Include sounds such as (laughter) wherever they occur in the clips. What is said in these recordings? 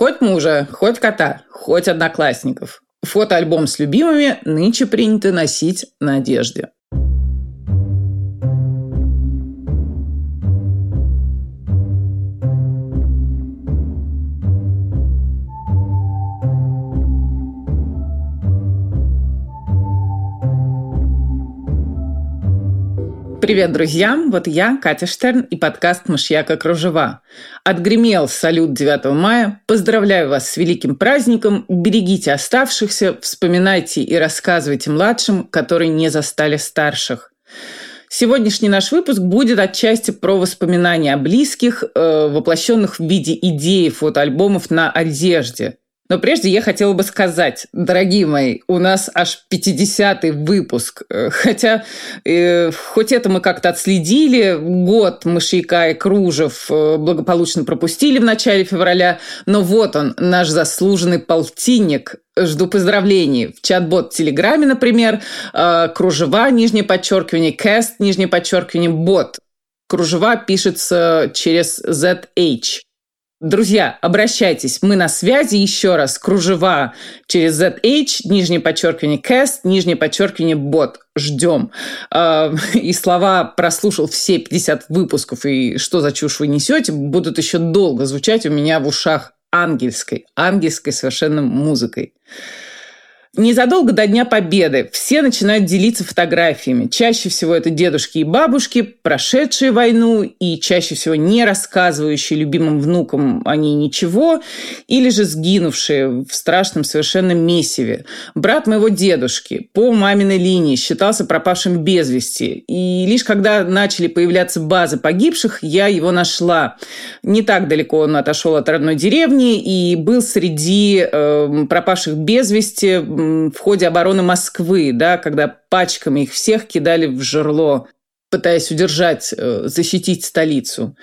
Хоть мужа, хоть кота, хоть одноклассников. Фотоальбом с любимыми нынче принято носить на одежде. Привет, друзья! Вот я, Катя Штерн и подкаст «Мышьяка кружева». Отгремел салют 9 мая. Поздравляю вас с великим праздником. Берегите оставшихся, вспоминайте и рассказывайте младшим, которые не застали старших. Сегодняшний наш выпуск будет отчасти про воспоминания о близких, э, воплощенных в виде идеи фотоальбомов на одежде. Но прежде я хотела бы сказать, дорогие мои, у нас аж 50-й выпуск. Э, хотя, э, хоть это мы как-то отследили, год мышьяка и кружев э, благополучно пропустили в начале февраля, но вот он, наш заслуженный полтинник. Жду поздравлений. В чат-бот в Телеграме, например, э, кружева, нижнее подчеркивание, кэст, нижнее подчеркивание, бот. Кружева пишется через ZH. Друзья, обращайтесь, мы на связи еще раз. Кружева через ZH, нижнее подчеркивание cast, нижнее подчеркивание бот. Ждем. А, и слова прослушал все 50 выпусков, и что за чушь вы несете, будут еще долго звучать у меня в ушах ангельской, ангельской совершенно музыкой. Незадолго до Дня Победы все начинают делиться фотографиями. Чаще всего это дедушки и бабушки, прошедшие войну и чаще всего не рассказывающие любимым внукам о ней ничего, или же сгинувшие в страшном совершенно месиве. Брат моего дедушки по маминой линии считался пропавшим без вести. И лишь когда начали появляться базы погибших, я его нашла. Не так далеко он отошел от родной деревни и был среди э, пропавших без вести в ходе обороны Москвы, да, когда пачками их всех кидали в жерло, пытаясь удержать, э, защитить столицу.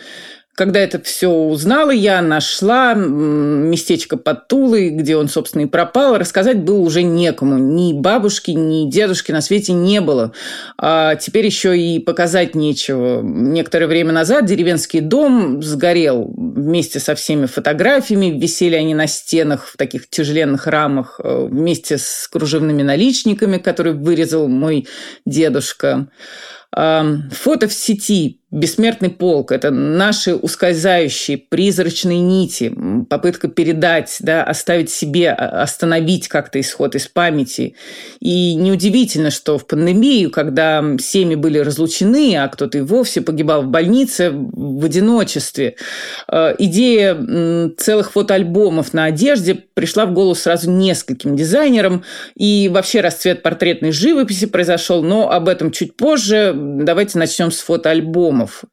Когда это все узнала, я нашла местечко под Тулой, где он, собственно, и пропал. Рассказать было уже некому. Ни бабушки, ни дедушки на свете не было. А теперь еще и показать нечего. Некоторое время назад деревенский дом сгорел вместе со всеми фотографиями. Висели они на стенах в таких тяжеленных рамах э, вместе с кружевными наличниками, которые вырезал мой дедушка. Фото в сети Бессмертный полк – это наши ускользающие, призрачные нити, попытка передать, да, оставить себе, а, остановить как-то исход из памяти. И неудивительно, что в пандемию, когда семьи были разлучены, а кто-то и вовсе погибал в больнице в одиночестве, э, идея целых фотоальбомов на одежде пришла в голову сразу нескольким дизайнерам, и вообще расцвет портретной живописи произошел, но об этом чуть позже. Давайте начнем с фотоальбома альбомов.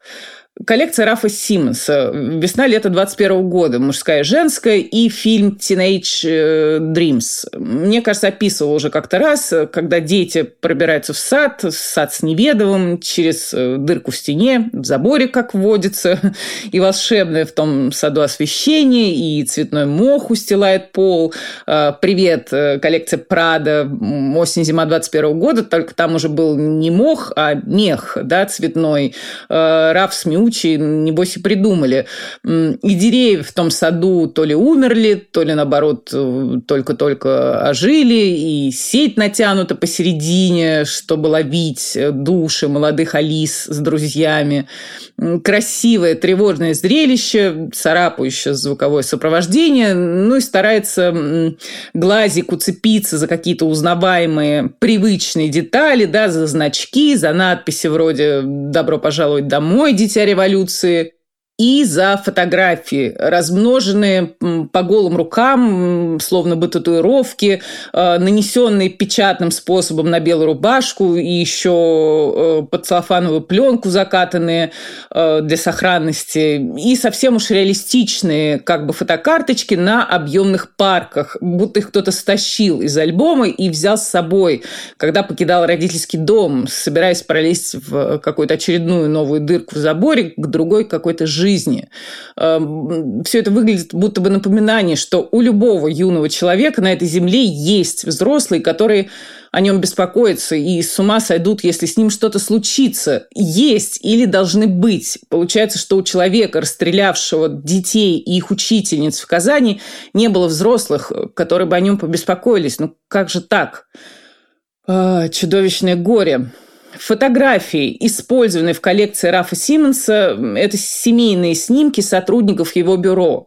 Коллекция Рафа Симмонса. Весна-лето 21 года. Мужская и женская. И фильм Teenage э, Dreams. Мне кажется, описывал уже как-то раз, когда дети пробираются в сад, сад с неведовым, через э, дырку в стене, в заборе, как водится, (laughs) и волшебное в том саду освещение, и цветной мох устилает пол. Э, привет, коллекция Прада, осень-зима 21 года, только там уже был не мох, а мех, да, цветной. Раф Смю колючие, небось, и придумали. И деревья в том саду то ли умерли, то ли, наоборот, только-только ожили, и сеть натянута посередине, чтобы ловить души молодых алис с друзьями. Красивое, тревожное зрелище, царапающее звуковое сопровождение, ну и старается глазик уцепиться за какие-то узнаваемые привычные детали, да, за значки, за надписи вроде «Добро пожаловать домой, дитя революции и за фотографии, размноженные по голым рукам, словно бы татуировки, э, нанесенные печатным способом на белую рубашку и еще э, под целлофановую пленку закатанные э, для сохранности, и совсем уж реалистичные как бы фотокарточки на объемных парках, будто их кто-то стащил из альбома и взял с собой, когда покидал родительский дом, собираясь пролезть в какую-то очередную новую дырку в заборе к другой какой-то жизни жизни. Эм, Все это выглядит будто бы напоминание, что у любого юного человека на этой земле есть взрослые, которые о нем беспокоятся и с ума сойдут, если с ним что-то случится. Есть или должны быть. Получается, что у человека, расстрелявшего детей и их учительниц в Казани, не было взрослых, которые бы о нем побеспокоились. Ну как же так? А, чудовищное горе. Фотографии, использованные в коллекции Рафа Симмонса, это семейные снимки сотрудников его бюро.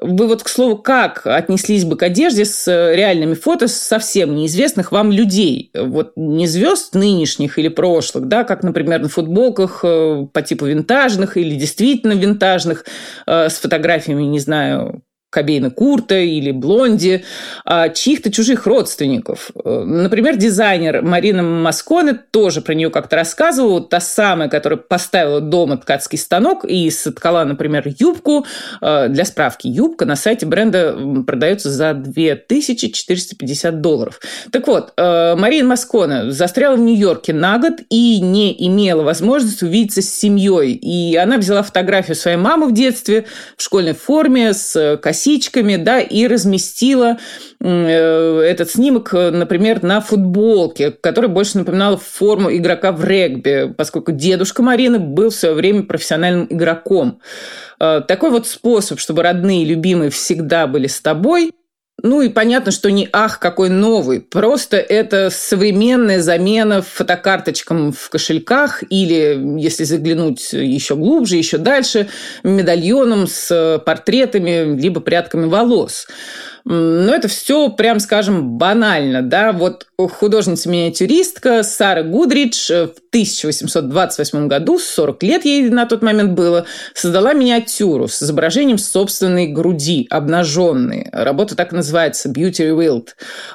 Вы вот, к слову, как отнеслись бы к одежде с реальными фото совсем неизвестных вам людей? Вот не звезд нынешних или прошлых, да, как, например, на футболках э, по типу винтажных или действительно винтажных, э, с фотографиями, не знаю, Кобейна Курта или Блонди, а чьих-то чужих родственников. Например, дизайнер Марина Масконе тоже про нее как-то рассказывала. Та самая, которая поставила дома ткацкий станок и соткала, например, юбку. А, для справки, юбка на сайте бренда продается за 2450 долларов. Так вот, а, Марина Масконе застряла в Нью-Йорке на год и не имела возможности увидеться с семьей. И она взяла фотографию своей мамы в детстве в школьной форме с костюмом косичками, да, и разместила э, этот снимок, например, на футболке, которая больше напоминала форму игрока в регби, поскольку дедушка Марины был в свое время профессиональным игроком. Э, такой вот способ, чтобы родные и любимые всегда были с тобой, ну и понятно, что не ах, какой новый. Просто это современная замена фотокарточкам в кошельках или, если заглянуть еще глубже, еще дальше, медальоном с портретами либо прядками волос. Но это все, прям скажем, банально. Да? Вот художница-миниатюристка Сара Гудридж в 1828 году, 40 лет ей на тот момент было, создала миниатюру с изображением собственной груди, обнаженной. Работа так называется «Beauty Revealed».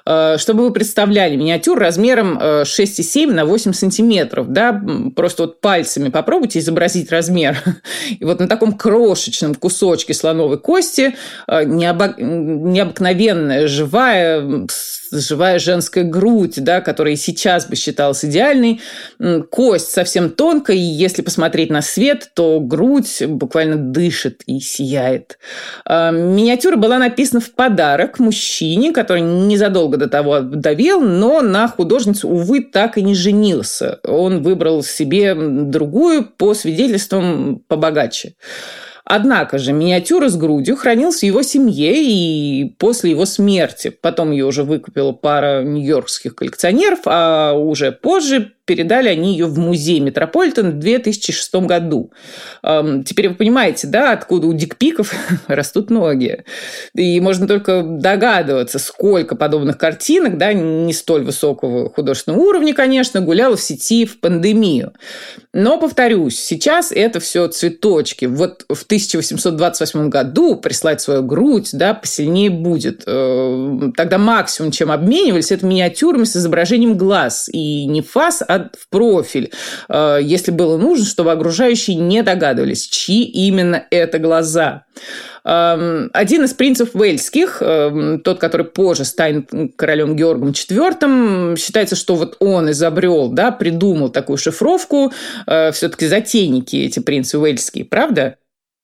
Э, чтобы вы представляли, миниатюр размером 6,7 на 8 сантиметров. Да? Просто вот пальцами попробуйте изобразить размер. (laughs) И вот на таком крошечном кусочке слоновой кости э, необыкновенно необыкновенная, живая, живая женская грудь, да, которая сейчас бы считалась идеальной, кость совсем тонкая, и если посмотреть на свет, то грудь буквально дышит и сияет. А, миниатюра была написана в подарок мужчине, который незадолго до того довел, но на художницу, увы, так и не женился. Он выбрал себе другую по свидетельствам побогаче. Однако же миниатюра с грудью хранилась в его семье и после его смерти. Потом ее уже выкупила пара нью-йоркских коллекционеров, а уже позже передали они ее в музей Метрополитен в 2006 году. Теперь вы понимаете, да, откуда у дикпиков (laughs) растут ноги. И можно только догадываться, сколько подобных картинок, да, не столь высокого художественного уровня, конечно, гуляло в сети в пандемию. Но, повторюсь, сейчас это все цветочки. Вот в 1828 году прислать свою грудь, да, посильнее будет. Э, тогда максимум, чем обменивались, это миниатюрами с изображением глаз. И не фас, а в профиль, э, если было нужно, чтобы окружающие не догадывались, чьи именно это глаза. Один из принцев Вельских, тот, который позже станет королем Георгом IV, считается, что вот он изобрел, да, придумал такую шифровку. Э, Все-таки затейники эти принцы Вельские, правда?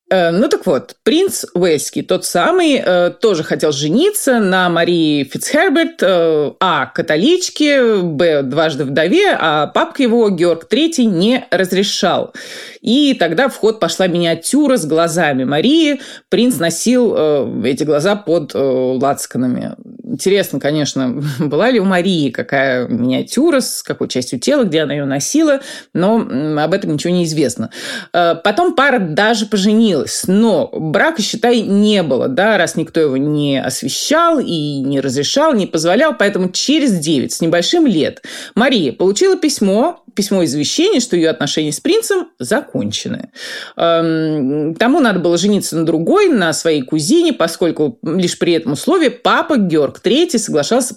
Э, ну так вот, принц Уэльский, тот самый, э, тоже хотел жениться на Марии Фицхерберт, э, а, католичке, б, дважды вдове, а папка его, Георг III, не разрешал. И тогда в ход пошла миниатюра с глазами Марии. Принц носил эти глаза под лацканами. Интересно, конечно, (laughs) была ли у Марии какая миниатюра, с какой частью тела, где она ее носила, но об этом ничего не известно. Потом пара даже поженилась женилась, но брака, считай, не было, да, раз никто его не освещал и не разрешал, не позволял, поэтому через 9 с небольшим лет Мария получила письмо письмо извещения, что ее отношения с принцем закончены. Эм, тому надо было жениться на другой, на своей кузине, поскольку лишь при этом условии папа Георг III соглашался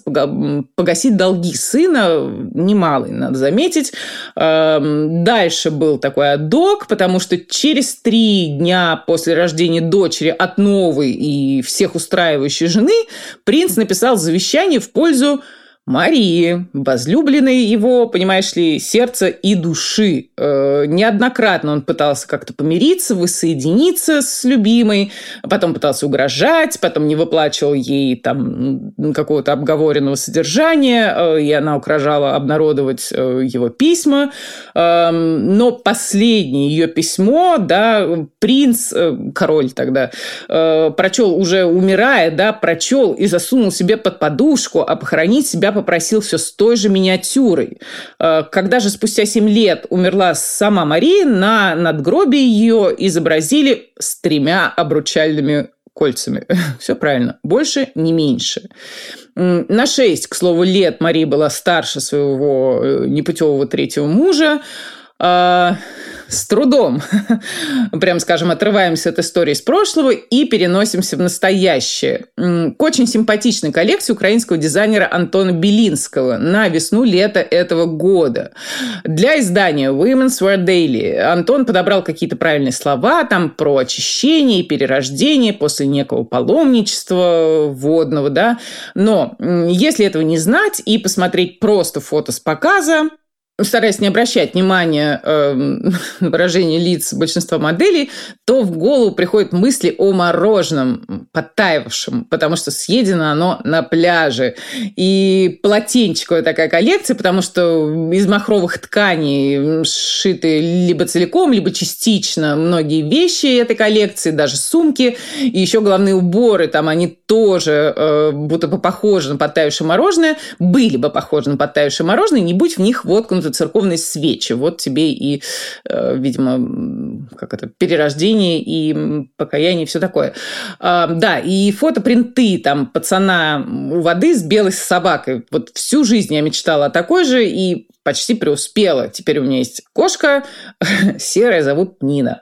погасить долги сына, немалый, надо заметить. Эм, дальше был такой адок, потому что через три дня после рождения дочери от новой и всех устраивающей жены принц написал завещание в пользу Марии, возлюбленной его, понимаешь ли, сердца и души. Э, неоднократно он пытался как-то помириться, воссоединиться с любимой, потом пытался угрожать, потом не выплачивал ей там какого-то обговоренного содержания, э, и она угрожала обнародовать э, его письма. Э, но последнее ее письмо, да, принц, король тогда, прочел уже умирая, да, прочел и засунул себе под подушку, а похоронить себя попросил все с той же миниатюрой. Э, когда же спустя 7 лет умерла сама Мария, на надгробие ее изобразили с тремя обручальными кольцами. (laughs) Все правильно. Больше, не меньше. На 6, к слову, лет Мария была старше своего э, непутевого третьего мужа. А, с трудом, (laughs) прям скажем, отрываемся от истории с прошлого и переносимся в настоящее. К очень симпатичной коллекции украинского дизайнера Антона Белинского на весну-лето этого года. Для издания Women's Wear Daily Антон подобрал какие-то правильные слова там про очищение и перерождение после некого паломничества водного, да. Но если этого не знать и посмотреть просто фото с показа, стараясь не обращать внимания э, (laughs) на выражение лиц большинства моделей, то в голову приходят мысли о мороженом, подтаивавшем, потому что съедено оно на пляже. И полотенчиковая такая коллекция, потому что из махровых тканей сшиты либо целиком, либо частично многие вещи этой коллекции, даже сумки, и еще главные уборы, там они тоже э, будто бы похожи на подтаявшее мороженое, были бы похожи на подтаявшее мороженое, не будь в них воткнут какой церковной свечи. Вот тебе и, э, видимо, как это, перерождение и покаяние, и все такое. А, да, и фотопринты там пацана у воды с белой собакой. Вот всю жизнь я мечтала о такой же, и почти преуспела. Теперь у меня есть кошка, (laughs) серая, зовут Нина.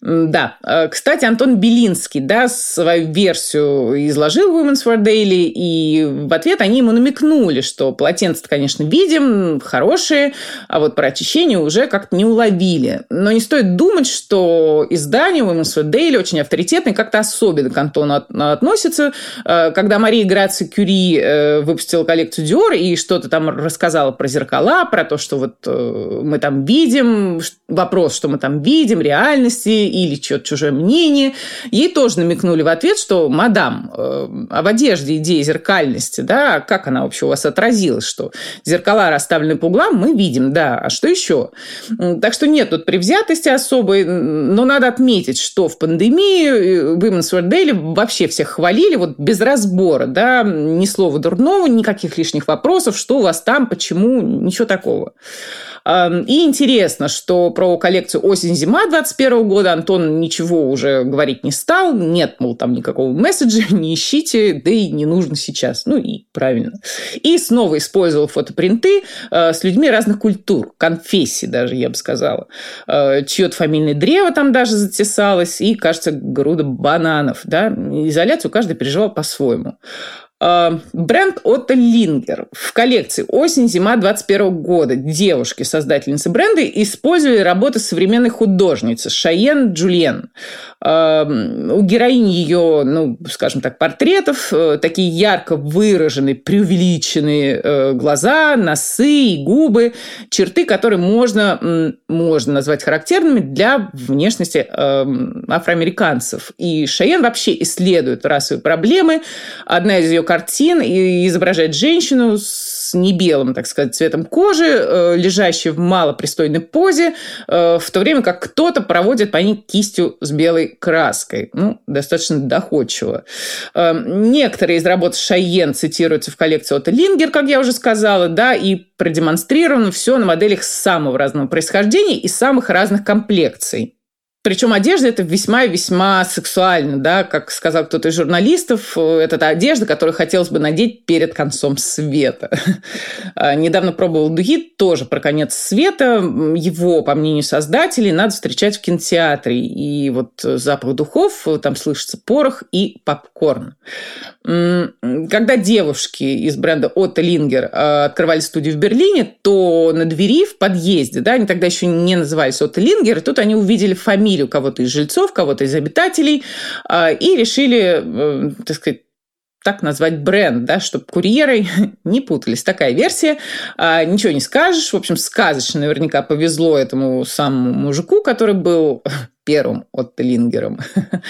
Да, э, кстати, Антон Белинский, да, свою версию изложил в Women's War Daily, и в ответ они ему намекнули, что полотенца, конечно, видим, хорошие, а вот про очищение уже как-то не уловили. Но не стоит думать, что издание Women's Daily очень авторитетное, как-то особенно к Антону относится. Э, когда Мария Грация Кюри э, выпустила коллекцию Dior и что-то там рассказала про зеркала, про то, что вот э, мы там видим, вопрос, что мы там видим, реальности или что-то чужое мнение. Ей тоже намекнули в ответ, что, мадам, а в одежде идея зеркальности, да, как она вообще у вас отразилась, что зеркала расставлены по углам, мы видим, да, а что еще? Так что нет тут привзятости особой, но надо отметить, что в пандемии э, Women's Wear Daily вообще всех хвалили, вот без разбора, да, ни слова дурного, никаких лишних вопросов, что у вас там, почему, ничего такого. И интересно, что про коллекцию осень-зима 2021 года Антон ничего уже говорить не стал. Нет, мол, там никакого месседжа, не ищите, да и не нужно сейчас. Ну и правильно. И снова использовал фотопринты э, с людьми разных культур, конфессий даже, я бы сказала. Э, чье-то фамильное древо там даже затесалось, и, кажется, груда бананов. Да? Изоляцию каждый переживал по-своему. А, бренд Отто Лингер в коллекции осень-зима 21 года девушки, создательницы бренда, использовали работы современной художницы Шайен Джульен. А, у героини ее, ну, скажем так, портретов э, такие ярко выраженные, преувеличенные э, глаза, носы и губы, черты, которые можно, можно назвать характерными для внешности эм, афроамериканцев. И Шайен вообще исследует расовые проблемы. Одна из ее картин и изображает женщину с небелым, так сказать, цветом кожи, э, лежащей в малопристойной позе, э, в то время как кто-то проводит по ней кистью с белой краской. Ну, достаточно доходчиво. Э, некоторые из работ Шайен цитируются в коллекции от Лингер, как я уже сказала, да, и продемонстрировано все на моделях самого разного происхождения и самых разных комплекций. Причем одежда это весьма и весьма сексуально, да, как сказал кто-то из журналистов, это та одежда, которую хотелось бы надеть перед концом света. А, недавно пробовал духи тоже про конец света. Его, по мнению создателей, надо встречать в кинотеатре. И вот запах духов, там слышится порох и попкорн. Когда девушки из бренда Отто Лингер а, открывали студию в Берлине, то на двери в подъезде, да, они тогда еще не назывались Отто Лингер, тут они увидели фамилию кого-то из жильцов, кого-то из обитателей, а, и решили, э, так сказать, так назвать бренд, да, чтобы курьеры (laughs) не путались. Такая версия. А, ничего не скажешь. В общем, сказочно наверняка повезло этому самому мужику, который был (laughs) первым от Лингером. (laughs)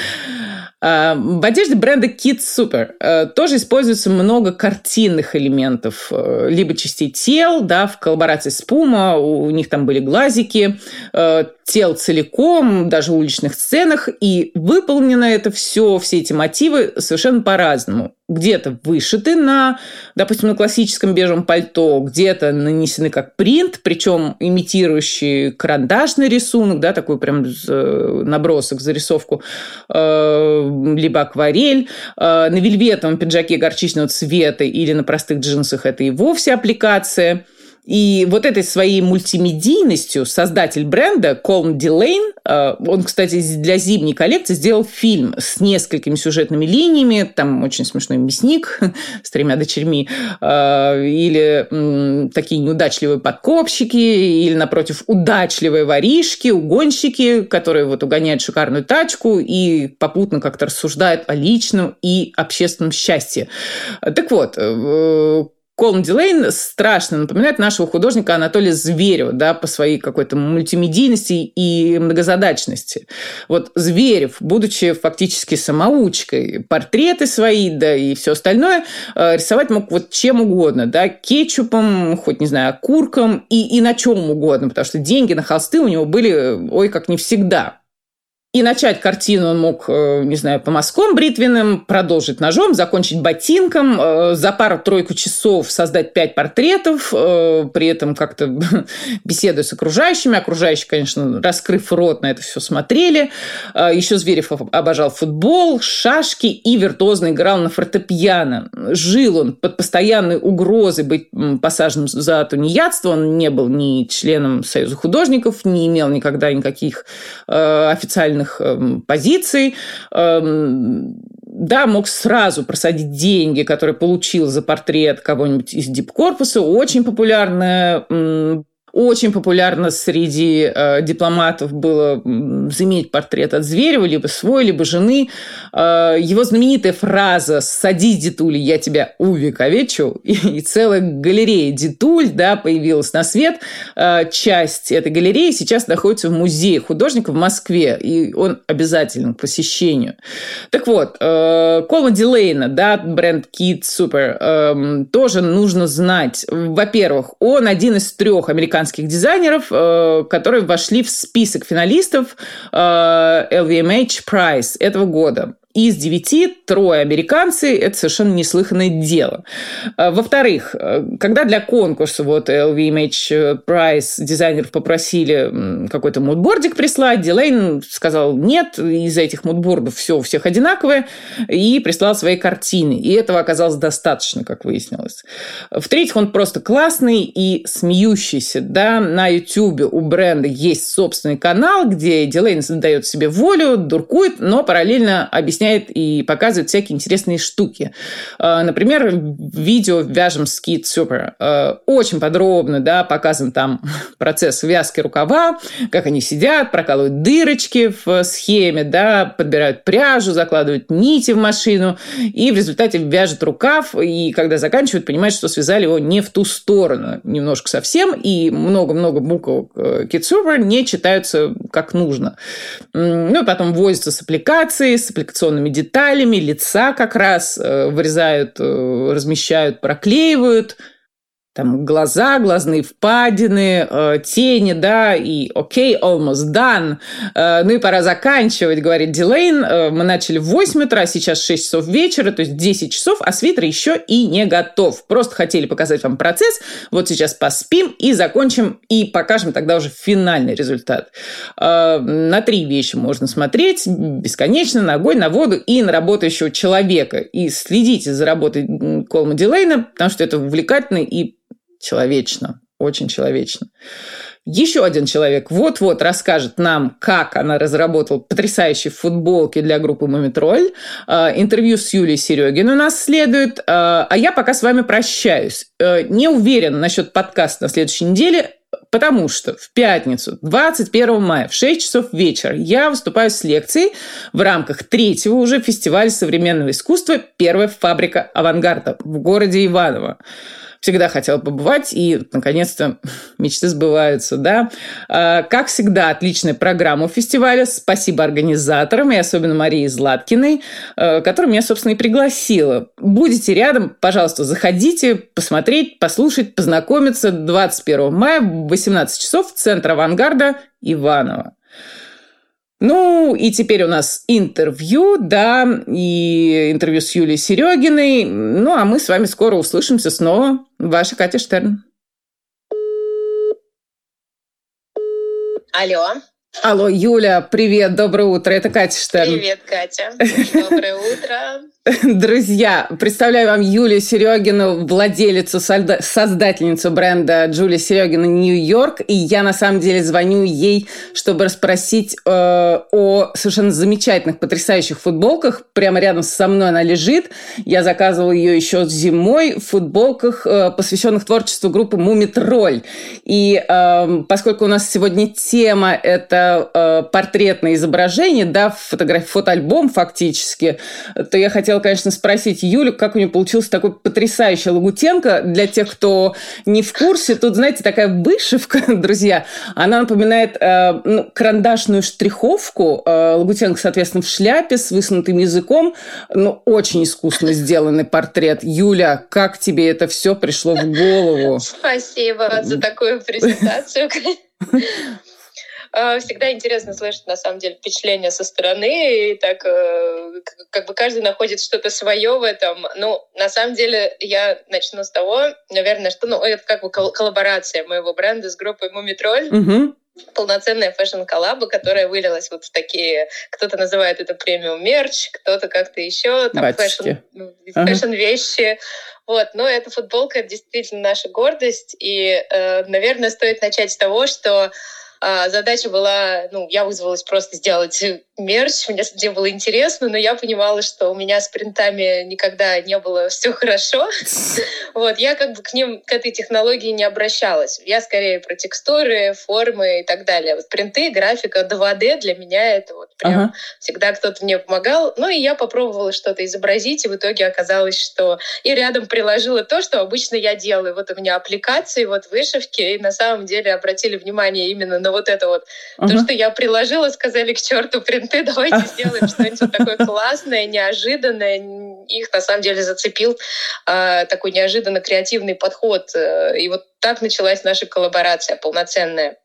А, в одежде бренда Kids Super э, тоже используется много картинных элементов, э, либо частей тел, да, в коллаборации с Puma, у них там были глазики, э, тел целиком, даже в уличных сценах, и выполнено это все, все эти мотивы совершенно по-разному где-то вышиты на, допустим, на классическом бежевом пальто, где-то нанесены как принт, причем имитирующий карандашный рисунок, да, такой прям набросок, зарисовку, э, либо акварель. Э, на вельветовом пиджаке горчичного цвета или на простых джинсах это и вовсе аппликация – и вот этой своей мультимедийностью создатель бренда Колм Дилейн, э, он, кстати, для зимней коллекции сделал фильм с несколькими сюжетными линиями, там очень смешной мясник (laughs) с тремя дочерьми, э, или такие неудачливые подкопщики, или, напротив, удачливые воришки, угонщики, которые вот угоняют шикарную тачку и попутно как-то рассуждают о личном и общественном счастье. Так вот, э, Колм Дилейн страшно напоминает нашего художника Анатолия Зверева, да, по своей какой-то мультимедийности и многозадачности. Вот Зверев, будучи фактически самоучкой, портреты свои, да и все остальное, э, рисовать мог вот чем угодно, да, кетчупом, хоть, не знаю, окурком и, и на чем угодно, потому что деньги на холсты у него были, ой, как не всегда. И начать картину он мог, э, не знаю, по мазкам бритвенным, продолжить ножом, закончить ботинком, э, за пару-тройку часов создать пять портретов, э, при этом как-то (laughs) беседуя с окружающими. Окружающие, конечно, раскрыв рот, на это все смотрели. Еще Зверев обожал футбол, шашки и виртуозно играл на фортепиано. Жил он под постоянной угрозой быть посаженным за тунеядство. Он не был ни членом Союза художников, не имел никогда никаких официальных определенных эм, позиций, эм, да, мог сразу просадить деньги, которые получил за портрет кого-нибудь из дипкорпуса. Очень популярная очень популярно среди э, дипломатов было заиметь портрет от Зверева, либо свой, либо жены. Э, его знаменитая фраза «Садись, дедуль, я тебя увековечу», (laughs) и, и целая галерея дедуль да, появилась на свет. Э, часть этой галереи сейчас находится в музее художника в Москве, и он обязателен к посещению. Так вот, э, Кола Дилейна, да, бренд Kid Super, э, тоже нужно знать. Во-первых, он один из трех американских американских дизайнеров, э, которые вошли в список финалистов LVMH э, Prize этого года из девяти трое американцы – это совершенно неслыханное дело. А, во-вторых, э, когда для конкурса вот LVMH Prize дизайнеров попросили какой-то мудбордик прислать, Дилейн сказал нет, из этих мудбордов все у всех одинаковое, и прислал свои картины. И этого оказалось достаточно, как выяснилось. В-третьих, он просто классный и смеющийся. Да? На YouTube у бренда есть собственный канал, где Дилейн задает себе волю, дуркует, но параллельно объясняет объясняет и показывает всякие интересные штуки. А, например, видео «Вяжем скит супер». А, очень подробно да, показан там (laughs) процесс вязки рукава, как они сидят, прокалывают дырочки в схеме, да, подбирают пряжу, закладывают нити в машину, и в результате вяжут рукав, и когда заканчивают, понимают, что связали его не в ту сторону, немножко совсем, и много-много букв Китсупер не читаются как нужно. Ну, и потом возятся с аппликацией, с аппликационной декорационными деталями, лица как раз э, вырезают, э, размещают, проклеивают там глаза, глазные впадины, э, тени, да, и окей, okay, almost done. Э, ну и пора заканчивать, говорит Дилейн. Э, мы начали в 8 утра, сейчас 6 часов вечера, то есть 10 часов, а свитер еще и не готов. Просто хотели показать вам процесс. Вот сейчас поспим и закончим, и покажем тогда уже финальный результат. Э, на три вещи можно смотреть бесконечно, на огонь, на воду и на работающего человека. И следите за работой Колма Дилейна, потому что это увлекательно и человечно, очень человечно. Еще один человек вот-вот расскажет нам, как она разработала потрясающие футболки для группы «Мумитроль». А, интервью с Юлией Серегин у нас следует. А, а я пока с вами прощаюсь. Э, не уверен насчет подкаста на следующей неделе Потому что в пятницу, 21 мая, в 6 часов вечера я выступаю с лекцией в рамках третьего уже фестиваля современного искусства «Первая фабрика авангарда» в городе Иваново всегда хотела побывать, и, наконец-то, (laughs) мечты сбываются, да. А, как всегда, отличная программа у фестиваля. Спасибо организаторам, и особенно Марии Златкиной, а, которая меня, собственно, и пригласила. Будете рядом, пожалуйста, заходите, посмотреть, послушать, познакомиться 21 мая в 18 часов в Центр авангарда Иваново. Ну, и теперь у нас интервью, да, и интервью с Юлией Серегиной. Ну, а мы с вами скоро услышимся снова. Ваша Катя Штерн. Алло. Алло, Юля, привет, доброе утро. Это Катя Штерн. Привет, Катя. Доброе утро. (laughs) Друзья, представляю вам Юлию Серегину, владелицу, создательницу бренда Джулия Серегина Нью-Йорк. И я на самом деле звоню ей, чтобы расспросить э, о совершенно замечательных, потрясающих футболках. Прямо рядом со мной она лежит. Я заказывала ее еще зимой в футболках, э, посвященных творчеству группы Мумитроль. И э, поскольку у нас сегодня тема это э, портретное изображение, да, фотограф, фотоальбом фактически, то я хотела хотела, конечно, спросить Юлю, как у нее получился такой потрясающий лагутенко. Для тех, кто не в курсе, тут, знаете, такая вышивка, (laughs) друзья, она напоминает э, ну, карандашную штриховку. Э, лагутенко, соответственно, в шляпе с высунутым языком. Ну, очень искусно сделанный портрет. Юля, как тебе это все пришло в голову? Спасибо за такую презентацию. (laughs) А, всегда интересно слышать, на самом деле, впечатления со стороны, и так э, как бы каждый находит что-то свое в этом. Ну, на самом деле, я начну с того, наверное, что, ну, это как бы коллаборация моего бренда с группой Мумий Тролль. Угу полноценная fashion-коллаба, которая вылилась вот в такие, кто-то называет это премиум мерч, кто-то как-то еще, там fashion, фэшн-вещи. Вот, но эта футболка действительно наша гордость, и, э, наверное, стоит начать с того, что а, задача была, ну, я вызвалась просто сделать мерч, мне, мне было интересно, но я понимала, что у меня с принтами никогда не было (laughs) все хорошо. (laughs) Вот, я как бы к ним, к этой технологии не обращалась. Я скорее про текстуры, формы и так далее. Вот принты, графика, 2D для меня это вот прям ага. всегда кто-то мне помогал. Ну и я попробовала что-то изобразить, и в итоге оказалось, что и рядом приложила то, что обычно я делаю. Вот у меня аппликации, вот вышивки, и на самом деле обратили внимание именно на вот это вот. Ага. То, что я приложила, сказали к черту принт ты (laughs) давайте сделаем что-нибудь такое классное, неожиданное. Их на самом деле зацепил э, такой неожиданно креативный подход. Э, и вот так началась наша коллаборация полноценная.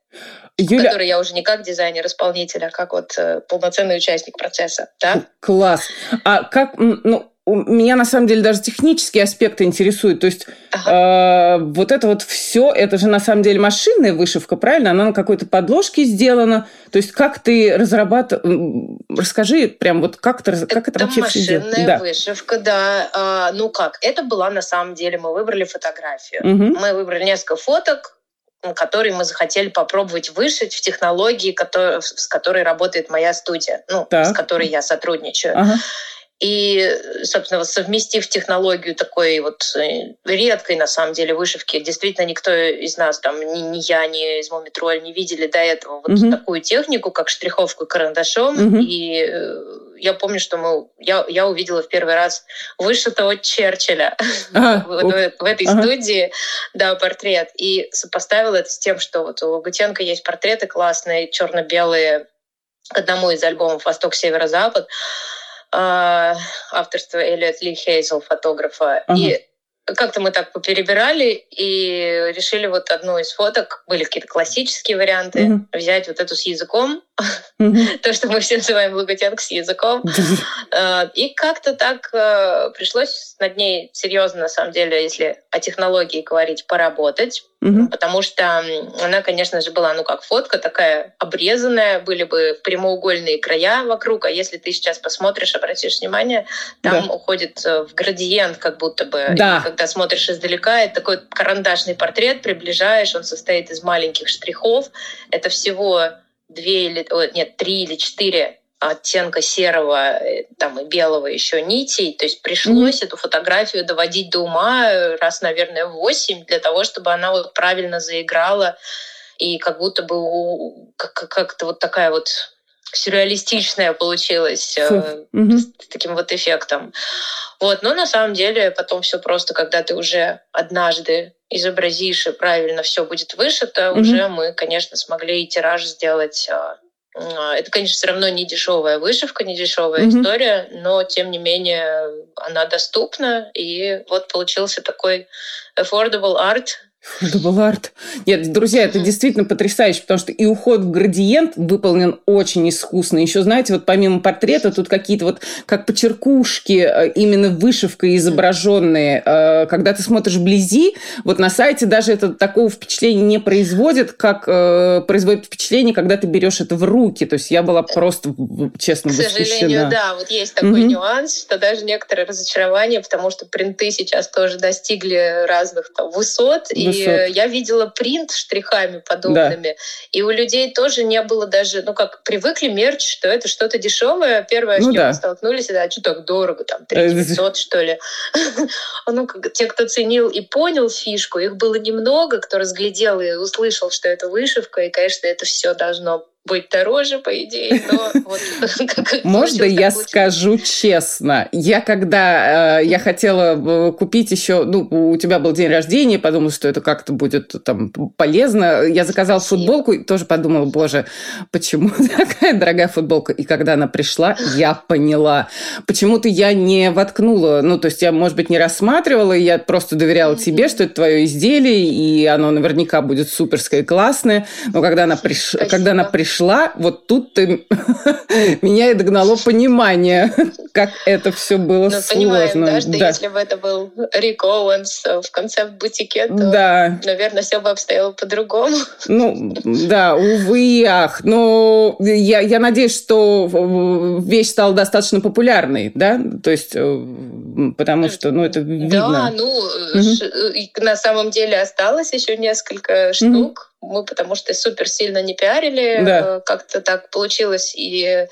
Юля... который я уже не как дизайнер-исполнитель, а как вот э, полноценный участник процесса. Да? Класс. А как, ну, меня на самом деле даже технические аспекты интересуют. То есть ага. э, вот это вот все, это же на самом деле машинная вышивка, правильно? Она на какой-то подложке сделана. То есть как ты разрабатываешь... Расскажи прям вот как, ты, как это, это вообще все делается. машинная вышивка, да. А, ну как, это была на самом деле, мы выбрали фотографию. Угу. Мы выбрали несколько фоток, которые мы захотели попробовать вышить в технологии, который, с которой работает моя студия, ну, так. с которой я сотрудничаю. Ага. И, собственно, совместив технологию такой вот э, редкой, на самом деле, вышивки, действительно никто из нас, там, ни, ни я, ни из Мумитроль не видели до этого вот mm-hmm. такую технику, как штриховку карандашом. Mm-hmm. И э, я помню, что мы, я, я увидела в первый раз вышитого Черчилля (laughs) ага. в, в, в этой ага. студии, да, портрет. И сопоставила это с тем, что вот у Гутенко есть портреты классные, черно-белые, к одному из альбомов «Восток, Северо, Запад». А, авторства Эллиот Ли Хейзел, фотографа. Ага. И как-то мы так поперебирали и решили вот одну из фоток, были какие-то классические варианты, mm взять вот эту с языком, mm (laughs) то, что мы все называем логотенк с языком. А, и как-то так э, пришлось над ней серьезно, на самом деле, если о технологии говорить, поработать. Угу. Потому что она, конечно же, была, ну, как фотка такая обрезанная, были бы прямоугольные края вокруг, а если ты сейчас посмотришь, обратишь внимание, там да. уходит э, в градиент как будто бы. Да. И когда смотришь издалека, это такой карандашный портрет, приближаешь, он состоит из маленьких штрихов. Это всего две или, нет, три или четыре оттенка серого э, там, и белого еще нитей. То есть пришлось mm-hmm. эту фотографию доводить до ума раз, наверное, восемь для того, чтобы она вот правильно заиграла и как будто бы как-то вот такая вот сюрреалистичная получилась э, с таким вот эффектом. Вот, но на самом деле потом все просто, когда ты уже однажды изобразишь и правильно все будет вышито, mm-hmm. уже мы, конечно, смогли и тираж сделать. А, это, конечно, все равно не дешевая вышивка, не дешевая mm-hmm. история, но тем не менее она доступна, и вот получился такой affordable art, (laughs) Double арт. Нет, друзья, это действительно потрясающе, потому что и уход в градиент выполнен очень искусно. Еще, знаете, вот помимо портрета, тут какие-то вот как почеркушки, э, именно вышивкой изображенные. Э, когда ты смотришь вблизи, вот на сайте даже это такого впечатления не производит, как э, производит впечатление, когда ты берешь это в руки. То есть я была просто, честно, К сожалению, да, вот есть такой mm нюанс, что даже некоторые разочарования, потому что принты сейчас тоже достигли разных там, высот, высот. И я видела принт штрихами подобными, да. и у людей тоже не было даже, ну как, привыкли мерч, что это что-то дешевое. Первое, ну, с чем да. мы столкнулись, это, а что так дорого, там, 3500, что ли. (laughs) ну, как, те, кто ценил и понял фишку, их было немного, кто разглядел и услышал, что это вышивка, и, конечно, это все должно быть дороже, по идее, но вот (laughs) Можно я скажу честно? Я когда э, я хотела э, купить еще, ну, у тебя был день рождения, подумала, что это как-то будет там полезно. Я заказала футболку и тоже подумала, боже, почему (laughs) такая дорогая футболка? И когда она пришла, я поняла. Почему-то я не воткнула, ну, то есть я, может быть, не рассматривала, я просто доверяла тебе, что это твое изделие, и оно наверняка будет суперское и классное. Но когда она, приш... когда она пришла, пришла, вот тут ты (laughs) меня и догнало понимание, (laughs) как это все было ну, сложно. Понимаем, да, что да. если бы это был Рик Оуэнс в конце в бутике, то, да. наверное, все бы обстояло по-другому. Ну, да, увы и ах. Но я, я надеюсь, что вещь стала достаточно популярной, да? То есть, э, потому что, ну, это видно. Да, ну, угу. на самом деле осталось еще несколько штук. Мы потому что супер сильно не пиарили, да. Э, как-то так получилось, и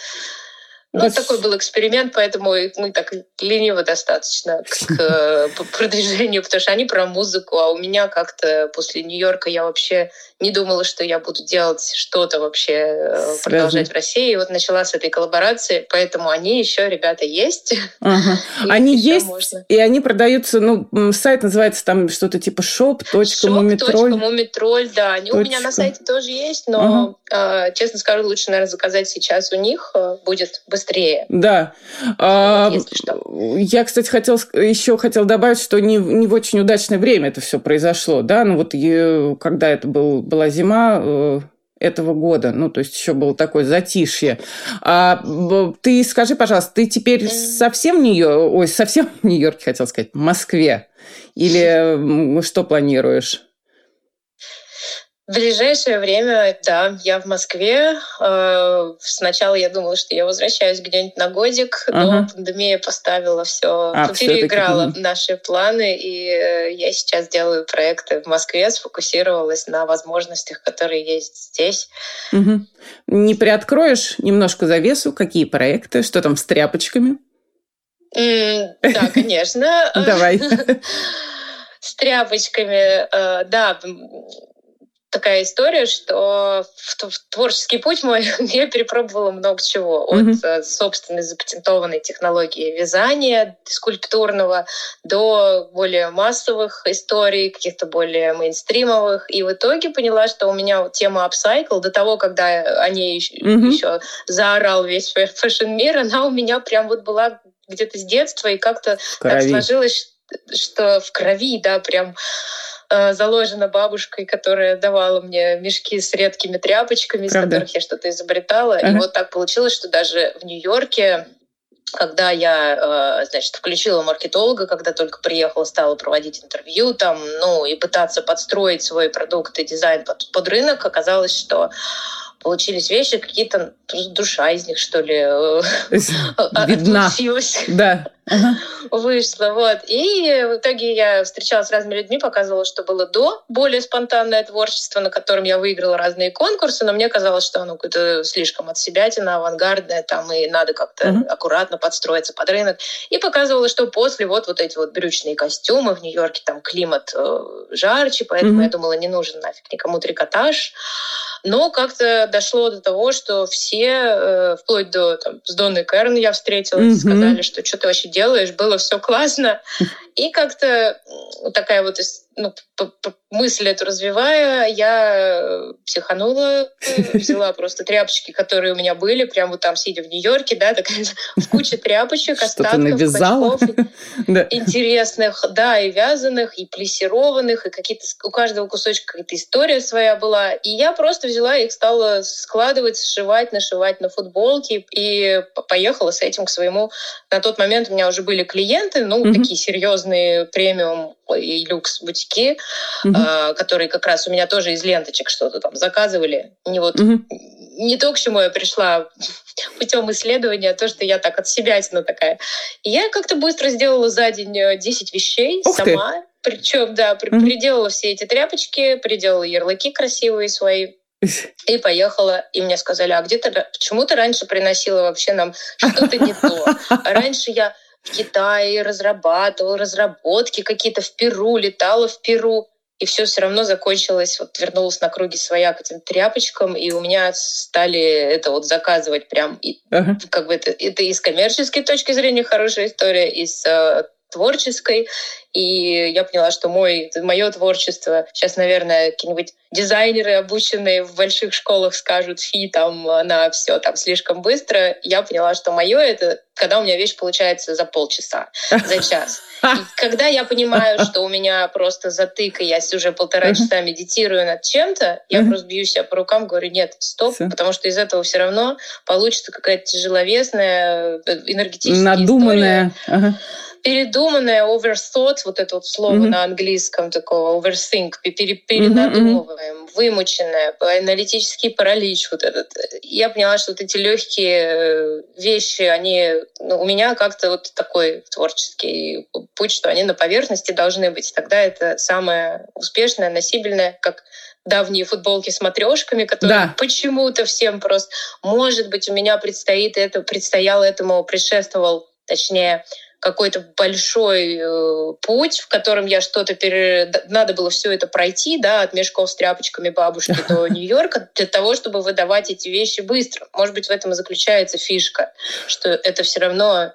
ну, вот. такой был эксперимент, поэтому мы так лениво достаточно к (laughs) э, продвижению, потому что они про музыку, а у меня как-то после Нью-Йорка я вообще не думала, что я буду делать что-то вообще, э, продолжать в России. И вот начала с этой коллаборации, поэтому они еще, ребята, есть. Ага. (laughs) Они есть, можно. и они продаются, ну, сайт называется там что-то типа shop.mumitrol. Shop.mumitrol, да. Они у меня на сайте тоже есть, но, ага. честно скажу, лучше, наверное, заказать сейчас у них, э, будет быстрее. Да. А, я, кстати, хотел, еще хотел добавить, что не, не в очень удачное время это все произошло, да, ну вот когда это был была зима э, этого года, ну, то есть еще было такое затишье. А ты скажи, пожалуйста, ты теперь совсем в Нью-Йорке, ой, совсем в Нью-Йорке, хотел сказать, в Москве? Или что планируешь? В ближайшее время, да, я в Москве. Э, сначала я думала, что я возвращаюсь где-нибудь на годик, но ага. пандемия поставила все, а, переиграла наши планы, и э, я сейчас делаю проекты в Москве, сфокусировалась на возможностях, которые есть здесь. Угу. Не приоткроешь немножко завесу, какие проекты, что там с тряпочками? Да, (laughs) конечно. Давай. (laughs) С тряпочками, э, да, такая история, что в, в творческий путь мой (laughs) я перепробовала много чего. Mm-hmm. От собственной запатентованной технологии вязания скульптурного до более массовых историй, каких-то более мейнстримовых. И в итоге поняла, что у меня тема upcycle, до того, когда о ней mm-hmm. еще заорал весь fashion-мир, она у меня прям вот была где-то с детства, и как-то так сложилось, что в крови, да, прям Э, заложена бабушкой, которая давала мне мешки с редкими тряпочками, Правда? из которых я что-то изобретала. Ага. И вот так получилось, что даже в Нью-Йорке когда я, э, значит, включила маркетолога, когда только приехала, стала проводить интервью там, ну, и пытаться подстроить свой продукт и дизайн под, под рынок, оказалось, что получились вещи, какие-то душа из них, что ли, (laughs) (laughs) Видна. Да. Вышла, вот. И в итоге я встречалась с разными людьми, показывала, что было до, более спонтанное творчество, на котором я выиграла разные конкурсы, но мне казалось, что оно какое-то слишком от себя, авангардное, там, и надо как-то uh-huh. аккуратно подстроиться под рынок. И показывала, что после вот, вот эти вот брючные костюмы в Нью-Йорке, там климат э, жарче, поэтому uh-huh. я думала, не нужен нафиг никому трикотаж. Но как-то дошло до того, что все, э, вплоть до там, с Донной Кэрн я встретилась, mm-hmm. сказали, что что ты вообще делаешь, было все классно. (laughs) И как-то такая вот ну, мысль эту развивая, я психанула, (laughs) взяла просто тряпочки, которые у меня были, прямо вот там, сидя в Нью-Йорке, да, такая (laughs) в куче тряпочек, остатков, навязала? (laughs) интересных, да, и вязаных, и плессированных, и какие-то у каждого кусочка какая-то история своя была. И я просто взяла их, стала складывать, сшивать, нашивать на футболки, и поехала с этим к своему... На тот момент у меня уже были клиенты, ну, такие серьезные премиум и люкс бутики, угу. э, которые как раз у меня тоже из ленточек что-то там заказывали. Не вот угу. не то, к чему я пришла (laughs) путем исследования, а то, что я так от себя такая. И я как-то быстро сделала за день 10 э, вещей Ух сама. Ты. Причем, да, при, угу. приделала все эти тряпочки, приделала ярлыки красивые свои. (laughs) И поехала, и мне сказали, а где ты, почему ты раньше приносила вообще нам что-то не то? (laughs) Раньше я в Китае разрабатывала разработки какие-то в Перу, летала в Перу. И все все равно закончилось, вот вернулась на круги своя к этим тряпочкам, и у меня стали это вот заказывать прям, и, uh-huh. как бы это, это и с коммерческой точки зрения хорошая история, и с э, творческой. И я поняла, что мой, мое творчество, сейчас, наверное, какие-нибудь дизайнеры, обученные в больших школах, скажут, фи, там, она все там слишком быстро. Я поняла, что мое это, когда у меня вещь получается за полчаса, за час. И когда я понимаю, что у меня просто затык, и я уже полтора часа медитирую над чем-то, я просто бью себя по рукам, говорю, нет, стоп, потому что из этого все равно получится какая-то тяжеловесная э, энергетическая Надуманная. история. Ага передуманное, overthought, вот это вот слово mm-hmm. на английском такого, overthink, пере, перенадумываем, mm-hmm. вымученное, аналитический паралич вот этот. Я поняла, что вот эти легкие э, вещи, они ну, у меня как-то вот такой творческий путь, что они на поверхности должны быть. Тогда это самое успешное, носибельное, как давние футболки с матрешками, которые да. почему-то всем просто... Может быть, у меня предстоит это, предстоял этому, предшествовал, точнее, какой-то большой э, путь, в котором я что-то пере... надо было все это пройти, да, от мешков с тряпочками бабушки до (laughs) Нью-Йорка, для того, чтобы выдавать эти вещи быстро. Может быть, в этом и заключается фишка, что это все равно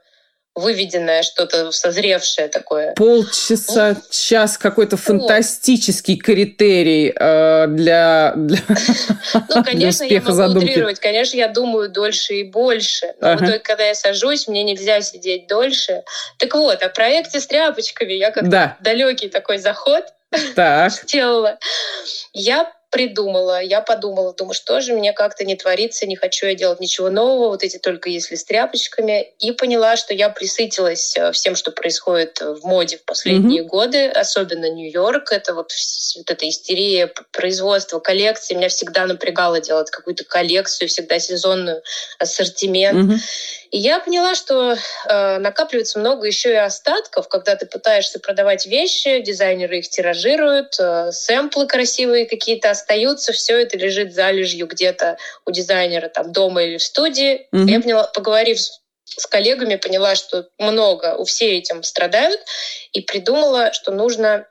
выведенное, что-то созревшее такое. Полчаса, ну, час какой-то фантастический критерий э, для, для, (laughs) ну, конечно, для я могу задумки. утрировать. Конечно, я думаю дольше и больше. Но ага. вот когда я сажусь, мне нельзя сидеть дольше. Так вот, о проекте с тряпочками я как да. далекий такой заход так. (laughs) сделала. Я придумала, я подумала, думаю, что же мне как-то не творится, не хочу я делать ничего нового, вот эти только если с тряпочками, и поняла, что я присытилась э, всем, что происходит в моде в последние mm-hmm. годы, особенно Нью-Йорк, это вот, вот эта истерия производства коллекции, меня всегда напрягало делать какую-то коллекцию, всегда сезонную ассортимент. Mm-hmm. И я поняла, что э, накапливается много еще и остатков, когда ты пытаешься продавать вещи, дизайнеры их тиражируют, э, сэмплы красивые какие-то остаются, все это лежит залежью где-то у дизайнера там дома или в студии. Mm-hmm. Я поняла, поговорив с коллегами, поняла, что много, у все этим страдают, и придумала, что нужно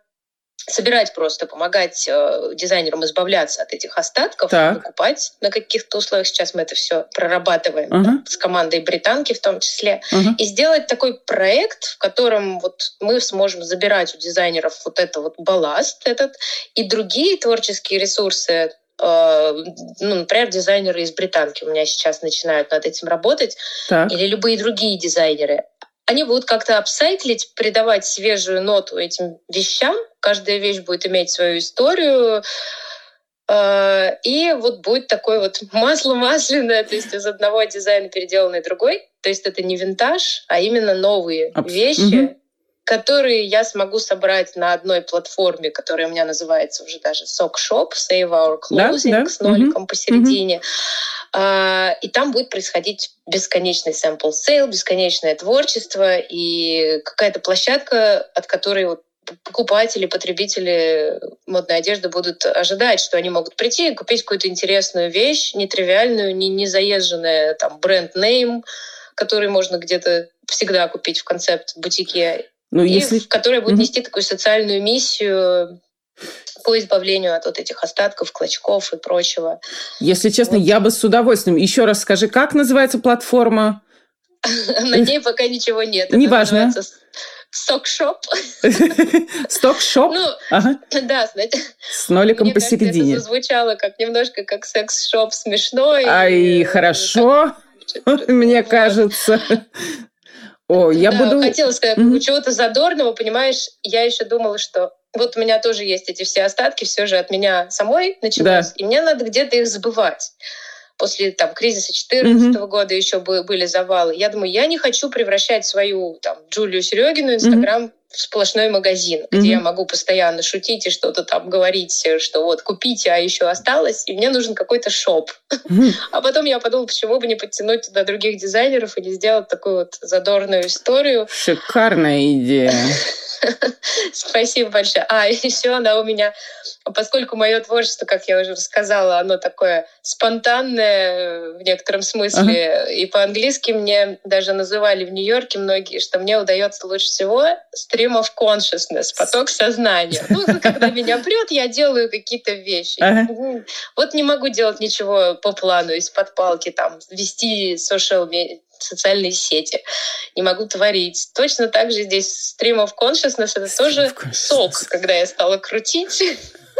собирать просто, помогать э, дизайнерам избавляться от этих остатков, так. покупать на каких-то условиях. Сейчас мы это все прорабатываем uh-huh. да, с командой британки в том числе. Uh-huh. И сделать такой проект, в котором вот мы сможем забирать у дизайнеров вот это вот балласт этот и другие творческие ресурсы, э, ну, например, дизайнеры из британки у меня сейчас начинают над этим работать, так. или любые другие дизайнеры они будут как-то апсайклить, придавать свежую ноту этим вещам. Каждая вещь будет иметь свою историю. Э, и вот будет такое вот масло масляное, то есть из одного дизайна переделанный другой. То есть это не винтаж, а именно новые Абс- вещи, угу которые я смогу собрать на одной платформе, которая у меня называется уже даже Sock Shop, Save Our Closing, да, да. с ноликом mm-hmm. посередине. Mm-hmm. И там будет происходить бесконечный sample sale, бесконечное творчество и какая-то площадка, от которой вот покупатели, потребители модной одежды будут ожидать, что они могут прийти и купить какую-то интересную вещь, нетривиальную, не, не заезженная там бренд-нейм, который можно где-то всегда купить в концепт бутике, ну, и если... которая будет mm-hmm. нести такую социальную миссию по избавлению от вот этих остатков, клочков и прочего. Если честно, вот. я бы с удовольствием. Еще раз скажи, как называется платформа? На ней пока ничего нет. Неважно. Стокшоп. Стокшоп? (laughs) Ну, ага. да, знаете. С ноликом мне посередине. Это звучало как немножко как секс-шоп смешной. А и, хорошо, (laughs) мне кажется. О, я да, буду... Хотела сказать, mm-hmm. чего-то задорного, понимаешь, я еще думала, что вот у меня тоже есть эти все остатки, все же от меня самой началось, да. и мне надо где-то их забывать после там, кризиса 2014 mm-hmm. года еще были завалы. Я думаю, я не хочу превращать свою там, Джулию Серегину Инстаграм mm-hmm. в сплошной магазин, mm-hmm. где я могу постоянно шутить и что-то там говорить, что вот купите, а еще осталось, и мне нужен какой-то шоп. Mm-hmm. (laughs) А потом я подумала, почему бы не подтянуть туда других дизайнеров и не сделать такую вот задорную историю. Шикарная идея. (laughs) (laughs) Спасибо большое. А, (laughs) еще она у меня, поскольку мое творчество, как я уже рассказала, оно такое спонтанное в некотором смысле, ага. и по-английски мне даже называли в Нью-Йорке многие, что мне удается лучше всего stream of consciousness, поток сознания. Ну, когда (laughs) меня прет, я делаю какие-то вещи. Ага. Вот не могу делать ничего по плану из-под палки, там, вести social социальные сети, не могу творить. Точно так же здесь Stream of Consciousness — это тоже сок, когда я стала крутить.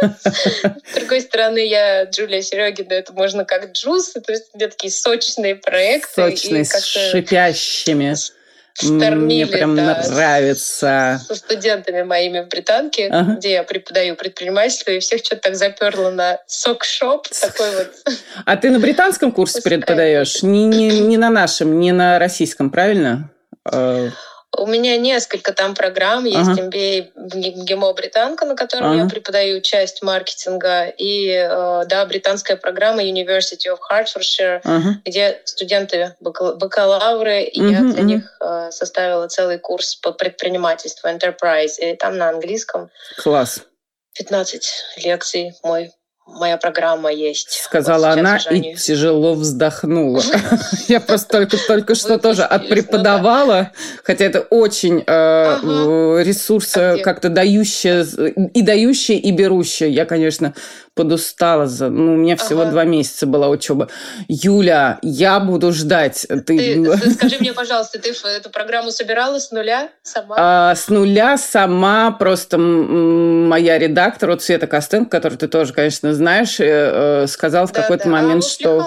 (laughs) С другой стороны, я Джулия Серегина, это можно как джуз, то есть где такие сочные проекты. Сочные, с шипящими. Штормили, Мне прям да, нравится. Со студентами моими в британке, ага. где я преподаю предпринимательство, и всех что-то так заперло на сок-шоп. Такой вот. А ты на британском курсе преподаешь? Не, не, не на нашем, не на российском, правильно? У меня несколько там программ. Есть ага. MBA ГИМО Британка, на котором ага. я преподаю часть маркетинга. И, э, да, британская программа University of Hertfordshire, ага. где студенты бакалавры, и угу, я для угу. них э, составила целый курс по предпринимательству, Enterprise. И там на английском. Класс. 15 лекций мой моя программа есть. Сказала она и тяжело вздохнула. (laughs) Я просто только что тоже отпреподавала, хотя это очень э, ресурс как-то дающее и дающее и берущее. Я, конечно, подустала. За... Ну, у меня всего ага. два месяца была учеба. Юля, я буду ждать. Ты... Ты, скажи (laughs) мне, пожалуйста, ты эту программу собирала с нуля сама? А, с нуля сама. Просто моя редактор, вот Света Костенко, которую ты тоже, конечно, знаешь, э, э, сказала в какой-то да. момент, а, что...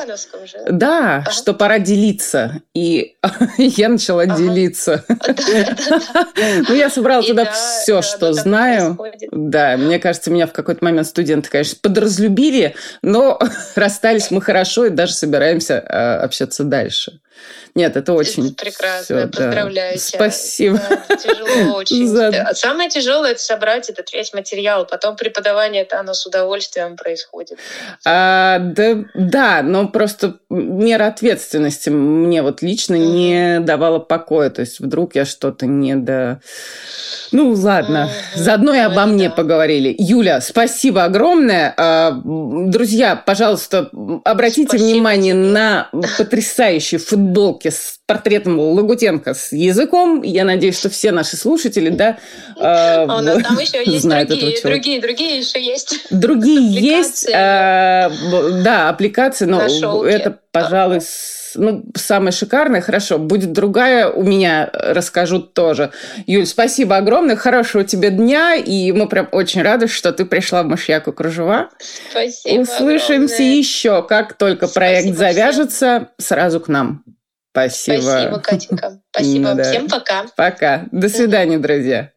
Же. Да, ага. что пора делиться. И (laughs) я начала ага. делиться. (laughs) Ну, я собрала туда все, что знаю. Да, мне кажется, меня в какой-то момент студенты, конечно, подразлюбили, но (laughs) расстались мы хорошо и даже собираемся э, общаться дальше. Нет, это очень... Это прекрасно, всё, поздравляю да. тебя. Спасибо. Да, тяжело (laughs) очень. За... Самое тяжелое — это собрать этот весь материал. Потом преподавание это оно с удовольствием происходит. А, да, да, но просто мера ответственности мне вот лично mm-hmm. не давала покоя. То есть вдруг я что-то не до... Ну, ладно. Mm-hmm. Заодно и обо да. мне поговорили. Юля, спасибо огромное. А, друзья, пожалуйста, обратите спасибо внимание тебе. на потрясающий футболки (laughs) футболке с портретом Лагутенко с языком. Я надеюсь, что все наши слушатели, да, а у нас там еще есть другие, другие, другие еще есть. Другие есть, а, да, аппликации, но это, пожалуй, ну, самое шикарное, хорошо, будет другая, у меня расскажу тоже. Юль, спасибо огромное, хорошего тебе дня, и мы прям очень рады, что ты пришла в Мышьяку Кружева. Спасибо Услышимся огромное. еще, как только спасибо проект завяжется, всем. сразу к нам. Спасибо. Спасибо, Катенька. Спасибо. Ну, (laughs) да. Всем пока. Пока. До свидания, друзья.